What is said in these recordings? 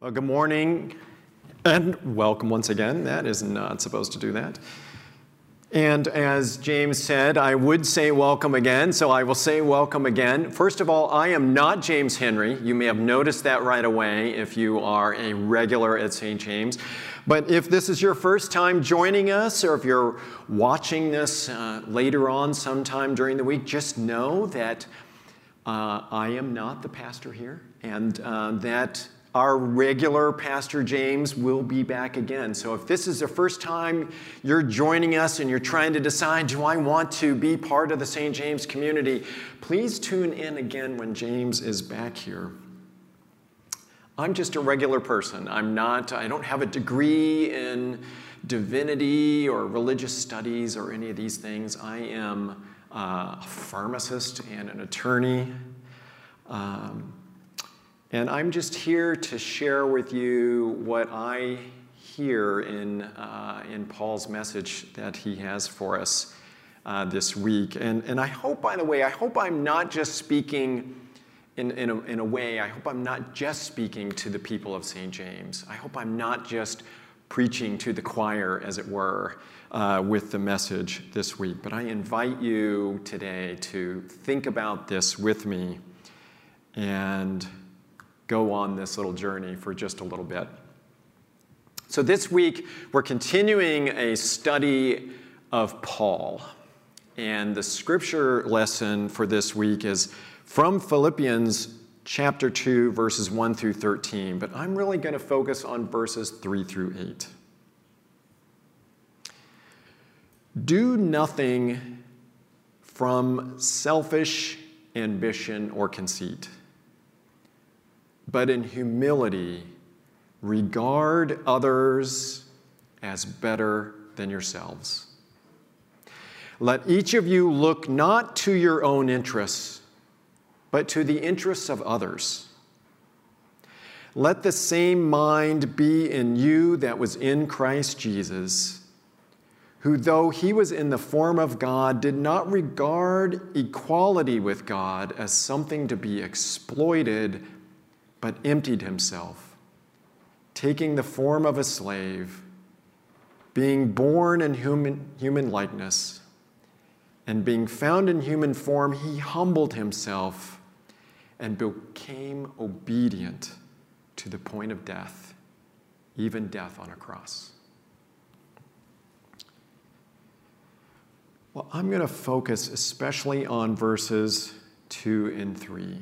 Well, good morning and welcome once again. That is not supposed to do that. And as James said, I would say welcome again, so I will say welcome again. First of all, I am not James Henry. You may have noticed that right away if you are a regular at St. James. But if this is your first time joining us, or if you're watching this uh, later on sometime during the week, just know that uh, I am not the pastor here, and uh, that our regular Pastor James will be back again. So if this is the first time you're joining us and you're trying to decide, do I want to be part of the St. James community, please tune in again when James is back here. I'm just a regular person. I'm not, I don't have a degree in divinity or religious studies or any of these things. I am uh, a pharmacist and an attorney. Um, and I'm just here to share with you what I hear in, uh, in Paul's message that he has for us uh, this week. And, and I hope, by the way, I hope I'm not just speaking in, in, a, in a way, I hope I'm not just speaking to the people of St. James. I hope I'm not just preaching to the choir, as it were, uh, with the message this week. But I invite you today to think about this with me and go on this little journey for just a little bit. So, this week, we're continuing a study of Paul. And the scripture lesson for this week is from Philippians chapter 2, verses 1 through 13. But I'm really going to focus on verses 3 through 8. Do nothing from selfish ambition or conceit but in humility, regard others as better than yourselves. Let each of you look not to your own interests, but to the interests of others. Let the same mind be in you that was in Christ Jesus, who, though he was in the form of God, did not regard equality with God as something to be exploited but emptied himself, taking the form of a slave, being born in human, human likeness, and being found in human form, he humbled himself and became obedient to the point of death, even death on a cross. Well, I'm going to focus especially on verses 2 and 3.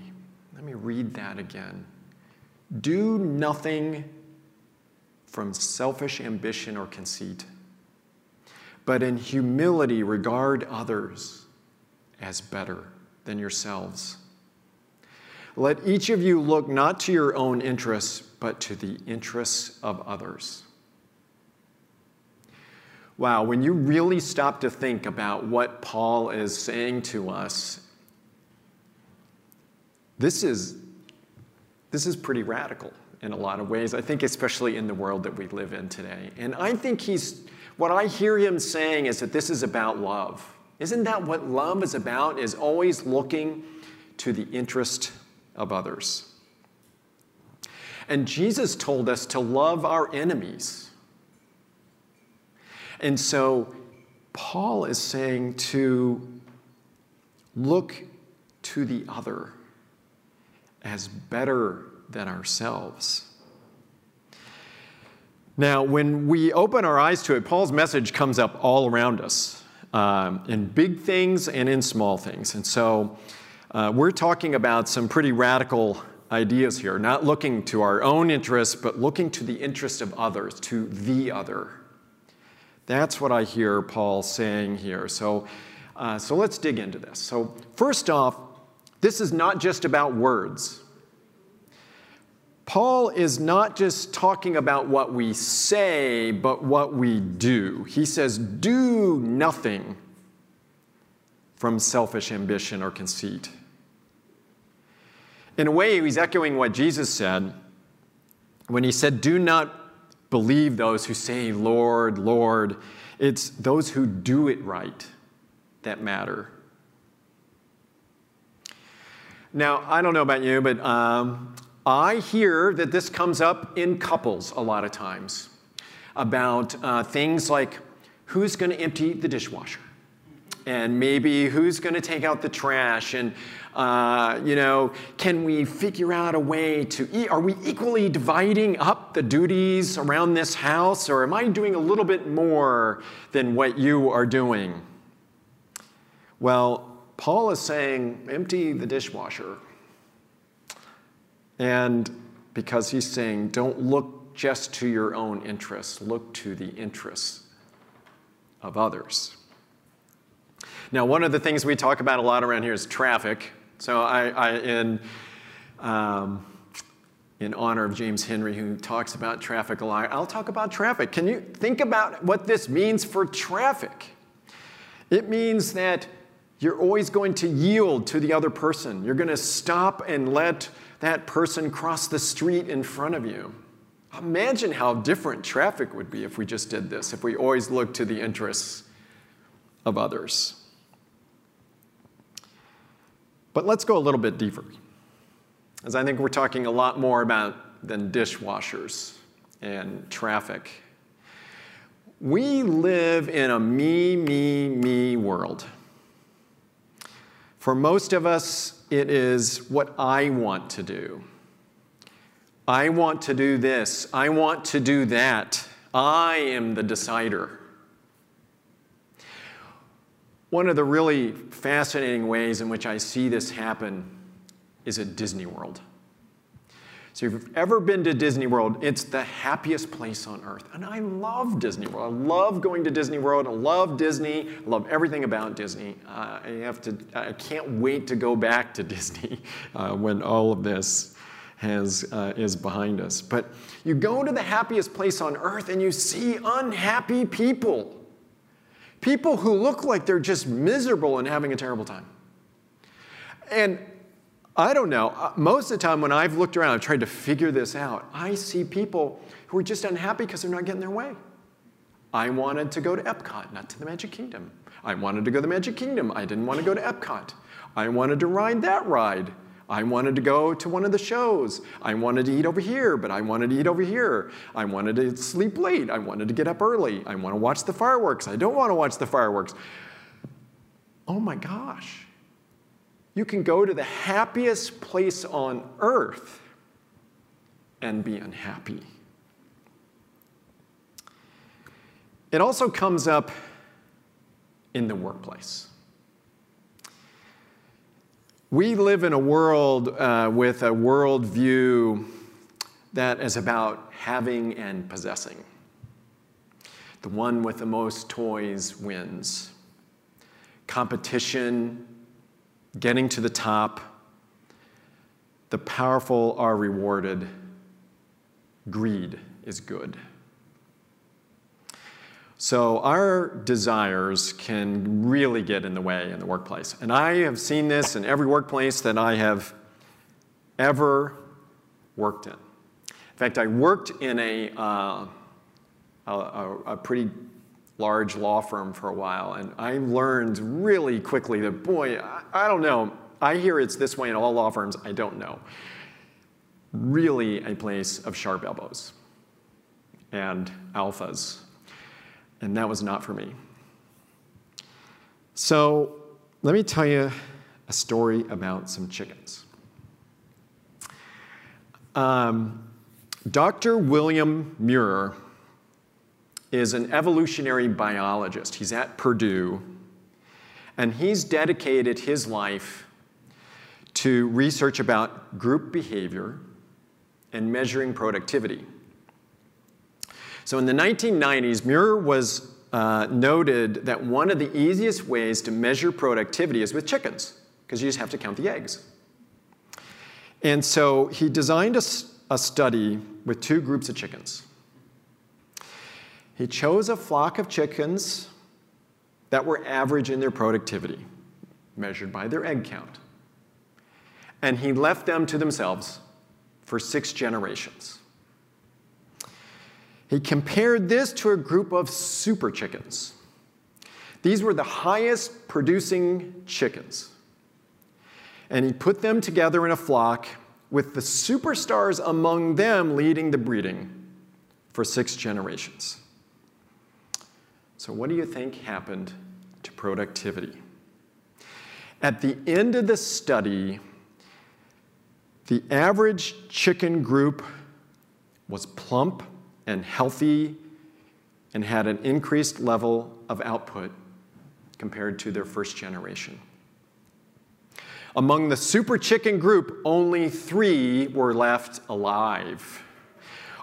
Let me read that again. Do nothing from selfish ambition or conceit, but in humility regard others as better than yourselves. Let each of you look not to your own interests, but to the interests of others. Wow, when you really stop to think about what Paul is saying to us, this is this is pretty radical in a lot of ways, I think, especially in the world that we live in today. And I think he's, what I hear him saying is that this is about love. Isn't that what love is about? Is always looking to the interest of others. And Jesus told us to love our enemies. And so Paul is saying to look to the other as better than ourselves. Now, when we open our eyes to it, Paul's message comes up all around us um, in big things and in small things. And so uh, we're talking about some pretty radical ideas here, not looking to our own interests, but looking to the interest of others, to the other. That's what I hear Paul saying here. So, uh, so let's dig into this. So, first off, this is not just about words. Paul is not just talking about what we say, but what we do. He says, Do nothing from selfish ambition or conceit. In a way, he's echoing what Jesus said when he said, Do not believe those who say, Lord, Lord. It's those who do it right that matter. Now, I don't know about you, but um, I hear that this comes up in couples a lot of times about uh, things like who's going to empty the dishwasher? And maybe who's going to take out the trash? And, uh, you know, can we figure out a way to eat? Are we equally dividing up the duties around this house? Or am I doing a little bit more than what you are doing? Well, Paul is saying, empty the dishwasher. And because he's saying, don't look just to your own interests, look to the interests of others. Now, one of the things we talk about a lot around here is traffic. So, I, I in, um, in honor of James Henry, who talks about traffic a lot, I'll talk about traffic. Can you think about what this means for traffic? It means that you're always going to yield to the other person. You're going to stop and let that person cross the street in front of you. Imagine how different traffic would be if we just did this, if we always looked to the interests of others. But let's go a little bit deeper, as I think we're talking a lot more about than dishwashers and traffic. We live in a me, me, me world. For most of us, it is what I want to do. I want to do this. I want to do that. I am the decider. One of the really fascinating ways in which I see this happen is at Disney World. So if you've ever been to Disney World, it's the happiest place on earth. And I love Disney World. I love going to Disney World. I love Disney. I love everything about Disney. Uh, I have to. I can't wait to go back to Disney uh, when all of this has, uh, is behind us. But you go to the happiest place on earth and you see unhappy people. People who look like they're just miserable and having a terrible time. And I don't know. Uh, most of the time when I've looked around, I've tried to figure this out. I see people who are just unhappy because they're not getting their way. I wanted to go to Epcot, not to the Magic Kingdom. I wanted to go to the Magic Kingdom. I didn't want to go to Epcot. I wanted to ride that ride. I wanted to go to one of the shows. I wanted to eat over here, but I wanted to eat over here. I wanted to sleep late. I wanted to get up early. I want to watch the fireworks. I don't want to watch the fireworks. Oh my gosh. You can go to the happiest place on earth and be unhappy. It also comes up in the workplace. We live in a world uh, with a worldview that is about having and possessing. The one with the most toys wins. Competition getting to the top. The powerful are rewarded. Greed is good. So, our desires can really get in the way in the workplace. And I have seen this in every workplace that I have ever worked in. In fact, I worked in a, uh, a, a, pretty large law firm for a while, and I learned really quickly that, boy, I, I don't know. I hear it's this way in all law firms. I don't know. Really a place of sharp elbows and alphas. And that was not for me. So let me tell you a story about some chickens. Um, Dr. William Muir is an evolutionary biologist. He's at Purdue, and he's dedicated his life to research about group behavior and measuring productivity. So in the 1990s, Muir was uh, noted that one of the easiest ways to measure productivity is with chickens, because you just have to count the eggs. And so he designed a, a study with two groups of chickens. He chose a flock of chickens that were average in their productivity, measured by their egg count. And he left them to themselves for six generations. He compared this to a group of super chickens. These were the highest producing chickens. And he put them together in a flock with the superstars among them leading the breeding for six generations. So, what do you think happened to productivity? At the end of the study, the average chicken group was plump and healthy and had an increased level of output compared to their first generation. Among the super chicken group, only three were left alive.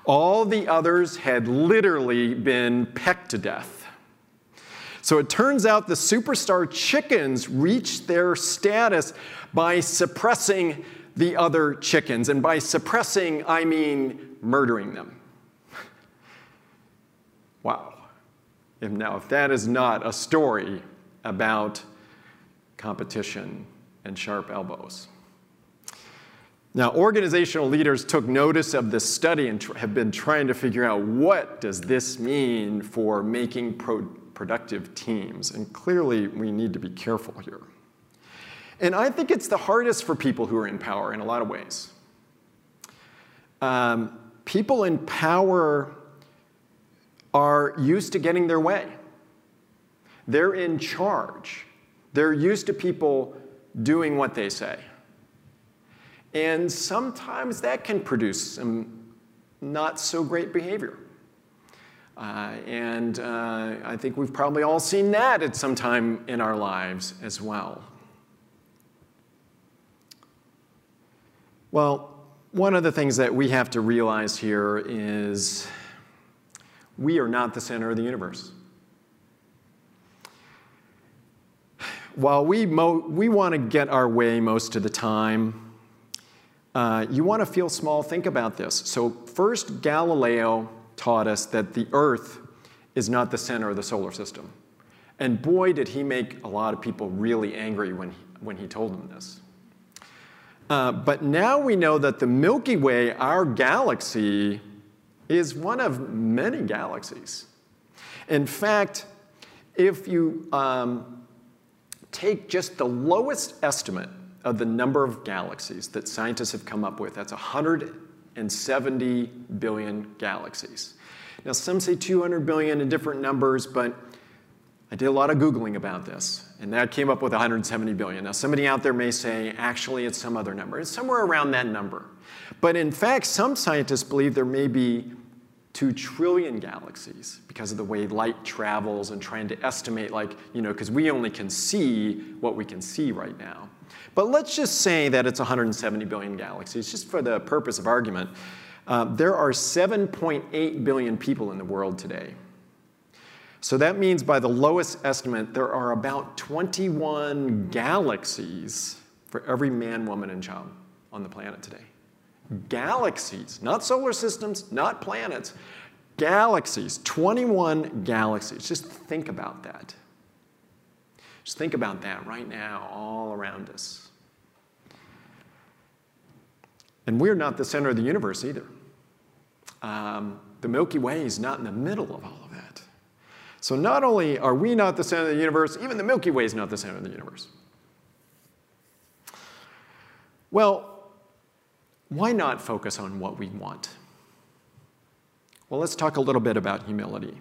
All the others had literally been pecked to death. So it turns out the superstar chickens reached their status by suppressing the other chickens. And by suppressing, I mean murdering them. wow. Now, if that is not a story about competition and sharp elbows. Now, organizational leaders took notice of this study and tr- have been trying to figure out what does this mean for making pro- productive teams. And clearly, we need to be careful here. And I think it's the hardest for people who are in power in a lot of ways. Um, people in power are used to getting their way. They're in charge. They're used to people doing what they say. And sometimes that can produce some not so great behavior. Uh, and uh, I think we've probably all seen that at some time in our lives as well. Well, one of the things that we have to realize here is we are not the center of the universe. While we, mo- we want to get our way most of the time, uh, you want to feel small, think about this. So, first, Galileo taught us that the Earth is not the center of the solar system. And boy, did he make a lot of people really angry when he, when he told them this. Uh, but now we know that the Milky Way, our galaxy, is one of many galaxies. In fact, if you um, take just the lowest estimate of the number of galaxies that scientists have come up with, that's 170 billion galaxies. Now, some say 200 billion in different numbers, but I did a lot of Googling about this, and that came up with 170 billion. Now, somebody out there may say, actually, it's some other number. It's somewhere around that number. But in fact, some scientists believe there may be 2 trillion galaxies because of the way light travels and trying to estimate, like, you know, because we only can see what we can see right now. But let's just say that it's 170 billion galaxies, just for the purpose of argument. Uh, there are 7.8 billion people in the world today. So that means, by the lowest estimate, there are about 21 galaxies for every man, woman, and child on the planet today. Galaxies, not solar systems, not planets, galaxies, 21 galaxies. Just think about that. Just think about that right now, all around us. And we're not the center of the universe either. Um, the Milky Way is not in the middle of all of that. So not only are we not the center of the universe, even the Milky Way is not the center of the universe. Well, why not focus on what we want? Well, let's talk a little bit about humility.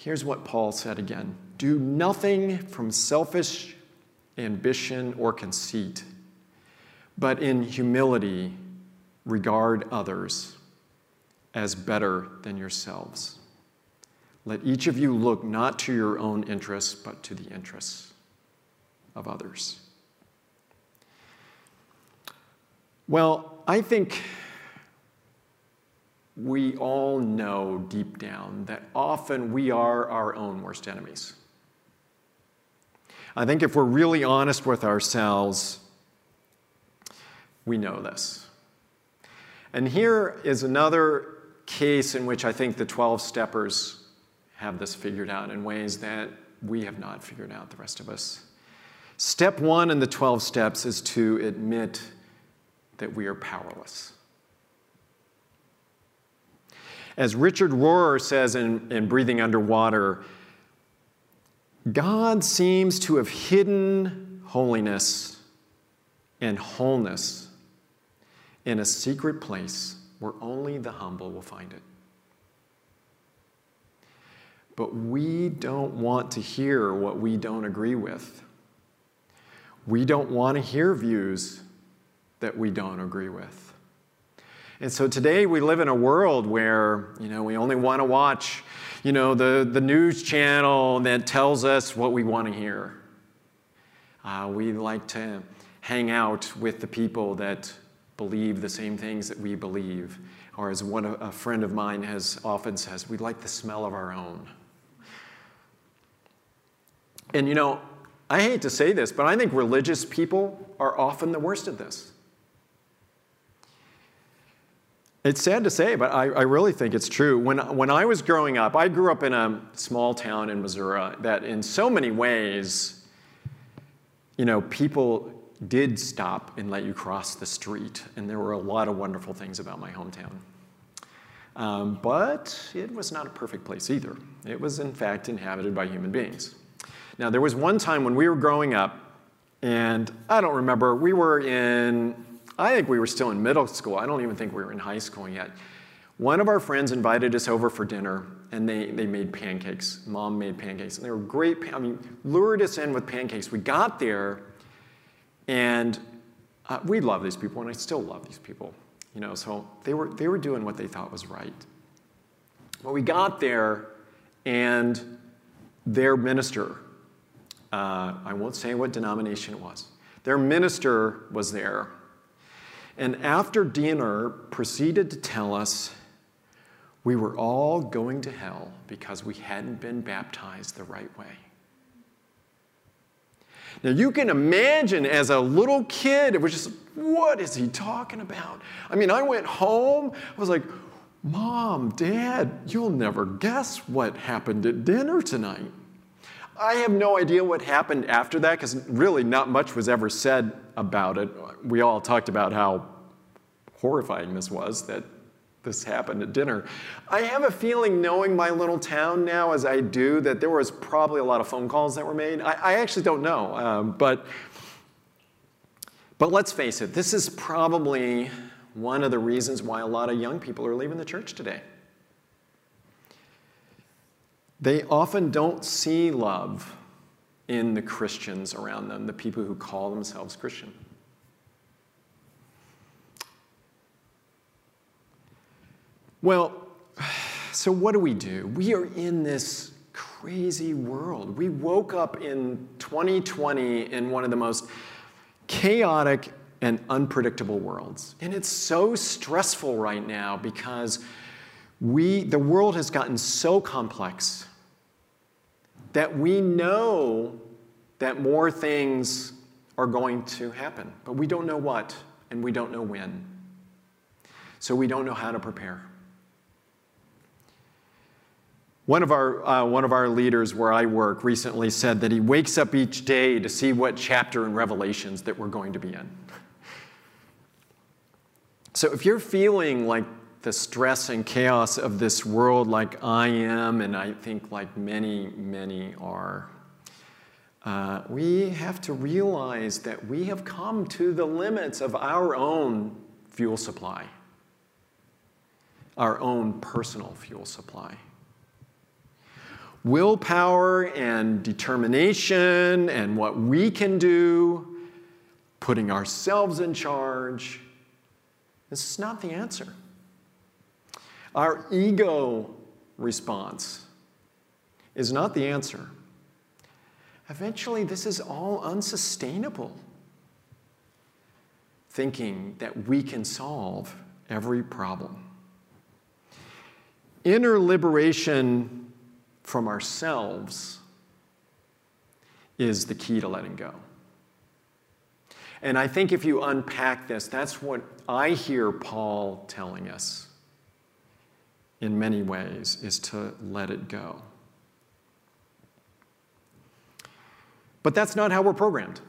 Here's what Paul said again Do nothing from selfish ambition or conceit, but in humility regard others as better than yourselves. Let each of you look not to your own interests, but to the interests of others. Well, I think we all know deep down that often we are our own worst enemies. I think if we're really honest with ourselves, we know this. And here is another case in which I think the 12 steppers have this figured out in ways that we have not figured out, the rest of us. Step one in the 12 steps is to admit that we are powerless. As Richard Rohr says in, in Breathing Underwater, God seems to have hidden holiness and wholeness in a secret place where only the humble will find it. But we don't want to hear what we don't agree with. We don't want to hear views that we don't agree with. And so today we live in a world where, you know, we only want to watch, you know, the, the news channel that tells us what we want to hear. Uh, we like to hang out with the people that believe the same things that we believe. Or as one a friend of mine has often says, we like the smell of our own. And you know, I hate to say this, but I think religious people are often the worst at this. It's sad to say, but I, I, really think it's true. When, when I was growing up, I grew up in a small town in Missouri that, in so many ways, you know, people did stop and let you cross the street, and there were a lot of wonderful things about my hometown. Um, but it was not a perfect place either. It was, in fact, inhabited by human beings. Now, there was one time when we were growing up, and I don't remember, we were in, I think we were still in middle school. I don't even think we were in high school yet. One of our friends invited us over for dinner, and they, they made pancakes. Mom made pancakes, and they were great. I mean, lured us in with pancakes. We got there, and uh, we love these people, and I still love these people. You know, so they were, they were doing what they thought was right. But we got there, and their minister, uh, I won't say what denomination it was, their minister was there. And after dinner, proceeded to tell us we were all going to hell because we hadn't been baptized the right way. Now, you can imagine as a little kid, it was just, what is he talking about? I mean, I went home, I was like, Mom, Dad, you'll never guess what happened at dinner tonight. I have no idea what happened after that because really not much was ever said about it. We all talked about how horrifying this was that this happened at dinner. I have a feeling, knowing my little town now as I do, that there was probably a lot of phone calls that were made. I, I actually don't know, um, but but let's face it, this is probably one of the reasons why a lot of young people are leaving the church today. They often don't see love in the Christians around them, the people who call themselves Christian. Well, so what do we do? We are in this crazy world. We woke up in 2020 in one of the most chaotic and unpredictable worlds. And it's so stressful right now because we, the world has gotten so complex that we know that more things are going to happen, but we don't know what and we don't know when. So we don't know how to prepare. One of, our, uh, one of our leaders where I work recently said that he wakes up each day to see what chapter in Revelations that we're going to be in. So if you're feeling like the stress and chaos of this world like I am, and I think like many, many are, uh, we have to realize that we have come to the limits of our own fuel supply, our own personal fuel supply. Willpower and determination and what we can do, putting ourselves in charge, this is not the answer. Our ego response is not the answer. Eventually, this is all unsustainable. Thinking that we can solve every problem. Inner liberation from ourselves is the key to letting go. And I think if you unpack this, that's what I hear Paul telling us in many ways is to let it go. But that's not how we're programmed.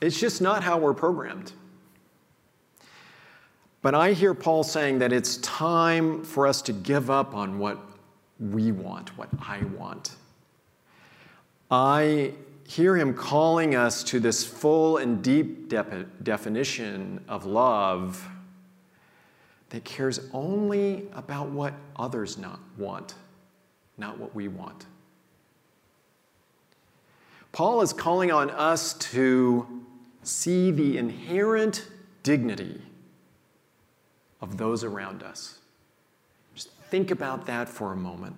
It's just not how we're programmed. But I hear Paul saying that it's time for us to give up on what we want, what I want. I hear him calling us to this full and deep de- definition of love that cares only about what others not want, not what we want. Paul is calling on us to see the inherent dignity of those around us. Just think about that for a moment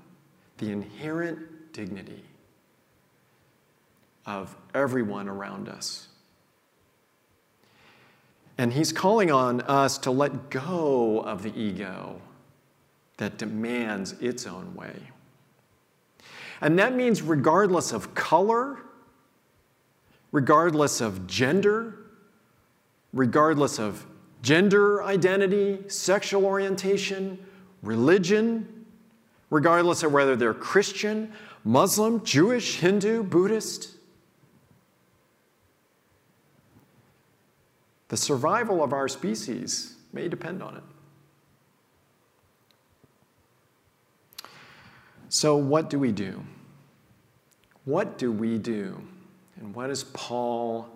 the inherent dignity of everyone around us. And he's calling on us to let go of the ego that demands its own way. And that means, regardless of color, regardless of gender, regardless of gender identity, sexual orientation, religion, regardless of whether they're Christian, Muslim, Jewish, Hindu, Buddhist. The survival of our species may depend on it. So, what do we do? What do we do? And what is Paul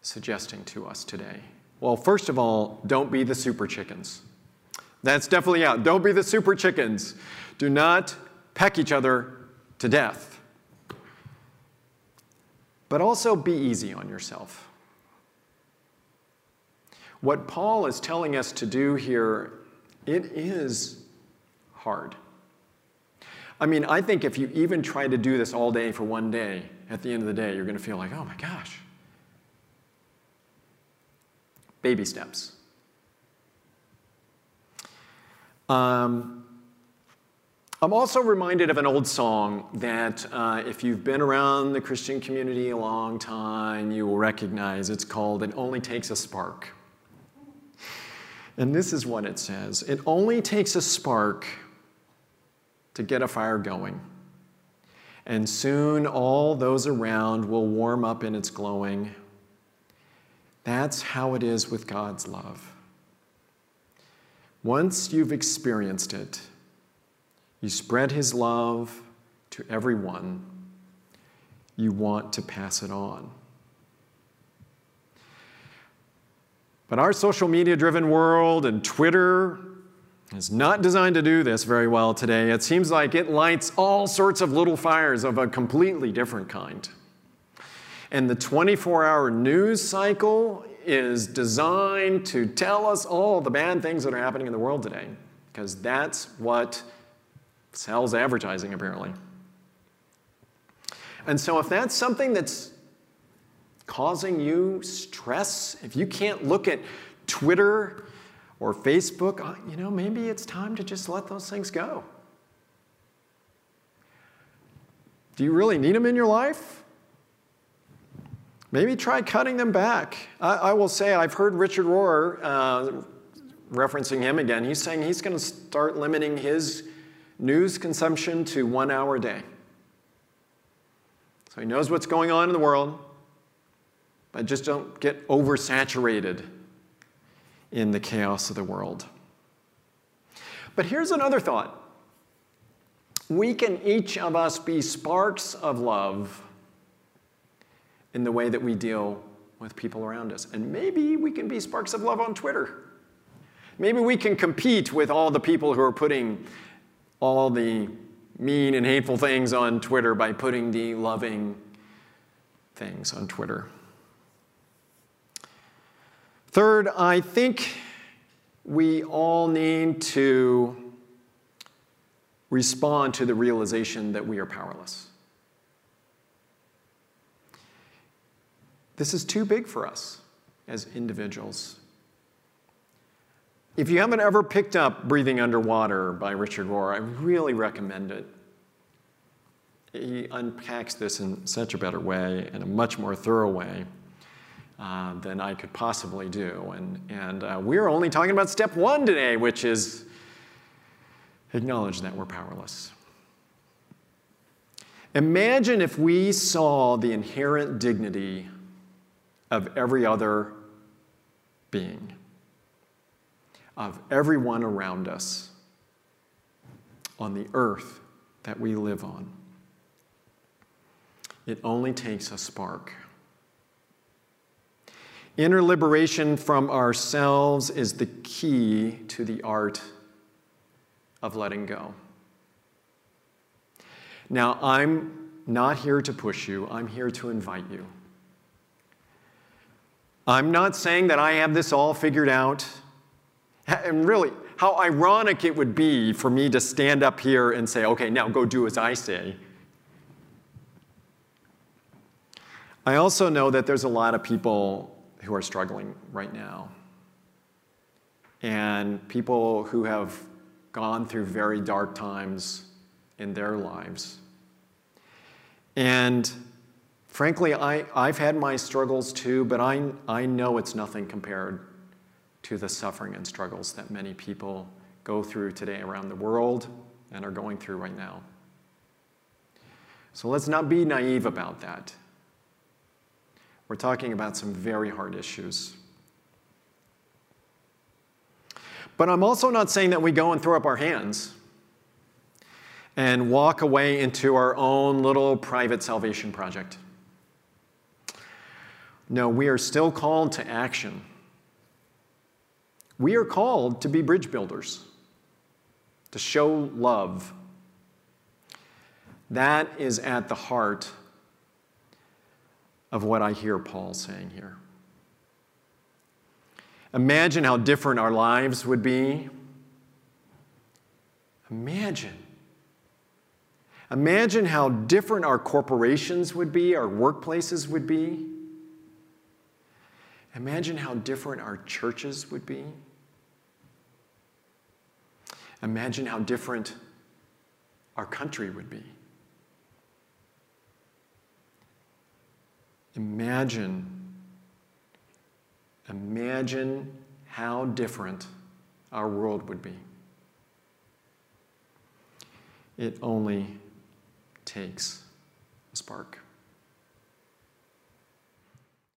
suggesting to us today? Well, first of all, don't be the super chickens. That's definitely out. Don't be the super chickens. Do not peck each other to death. But also be easy on yourself. What Paul is telling us to do here, it is hard. I mean, I think if you even try to do this all day for one day, at the end of the day, you're going to feel like, oh my gosh, baby steps. Um, I'm also reminded of an old song that, uh, if you've been around the Christian community a long time, you will recognize. It's called It Only Takes a Spark. And this is what it says It only takes a spark to get a fire going. And soon all those around will warm up in its glowing. That's how it is with God's love. Once you've experienced it, you spread His love to everyone. You want to pass it on. But our social media driven world and Twitter is not designed to do this very well today. It seems like it lights all sorts of little fires of a completely different kind. And the 24 hour news cycle is designed to tell us all the bad things that are happening in the world today, because that's what sells advertising, apparently. And so, if that's something that's causing you stress, if you can't look at Twitter or Facebook, uh, you know, maybe it's time to just let those things go. Do you really need them in your life? Maybe try cutting them back. I, I will say, I've heard Richard Rohr uh, referencing him again. He's saying he's going to start limiting his news consumption to one hour a day. So he knows what's going on in the world, but just don't get oversaturated in the chaos of the world. But here's another thought we can each of us be sparks of love in the way that we deal with people around us. And maybe we can be sparks of love on Twitter. Maybe we can compete with all the people who are putting all the mean and hateful things on Twitter by putting the loving things on Twitter. Third, I think we all need to respond to the realization that we are powerless. This is too big for us as individuals. If you haven't ever picked up Breathing Underwater by Richard Rohr, I really recommend it. He unpacks this in such a better way, in a much more thorough way uh, than I could possibly do. And, and uh, we're only talking about step one today, which is acknowledge that we're powerless. Imagine if we saw the inherent dignity of every other being, of everyone around us on the earth that we live on. It only takes a spark. Inner liberation from ourselves is the key to the art of letting go. Now, I'm not here to push you, I'm here to invite you. I'm not saying that I have this all figured out. And really, how ironic it would be for me to stand up here and say, okay, now go do as I say. I also know that there's a lot of people who are struggling right now. And people who have gone through very dark times in their lives. And frankly, I, I've had my struggles too, but I, I know it's nothing compared to the suffering and struggles that many people go through today around the world and are going through right now. So let's not be naive about that. We're talking about some very hard issues. But I'm also not saying that we go and throw up our hands and walk away into our own little private salvation project. No, we are still called to action. We are called to be bridge builders, to show love. That is at the heart of what I hear Paul saying here. Imagine how different our lives would be. Imagine. Imagine how different our corporations would be, our workplaces would be. Imagine how different our churches would be. Imagine how different our country would be. Imagine, imagine how different our world would be. It only takes a spark.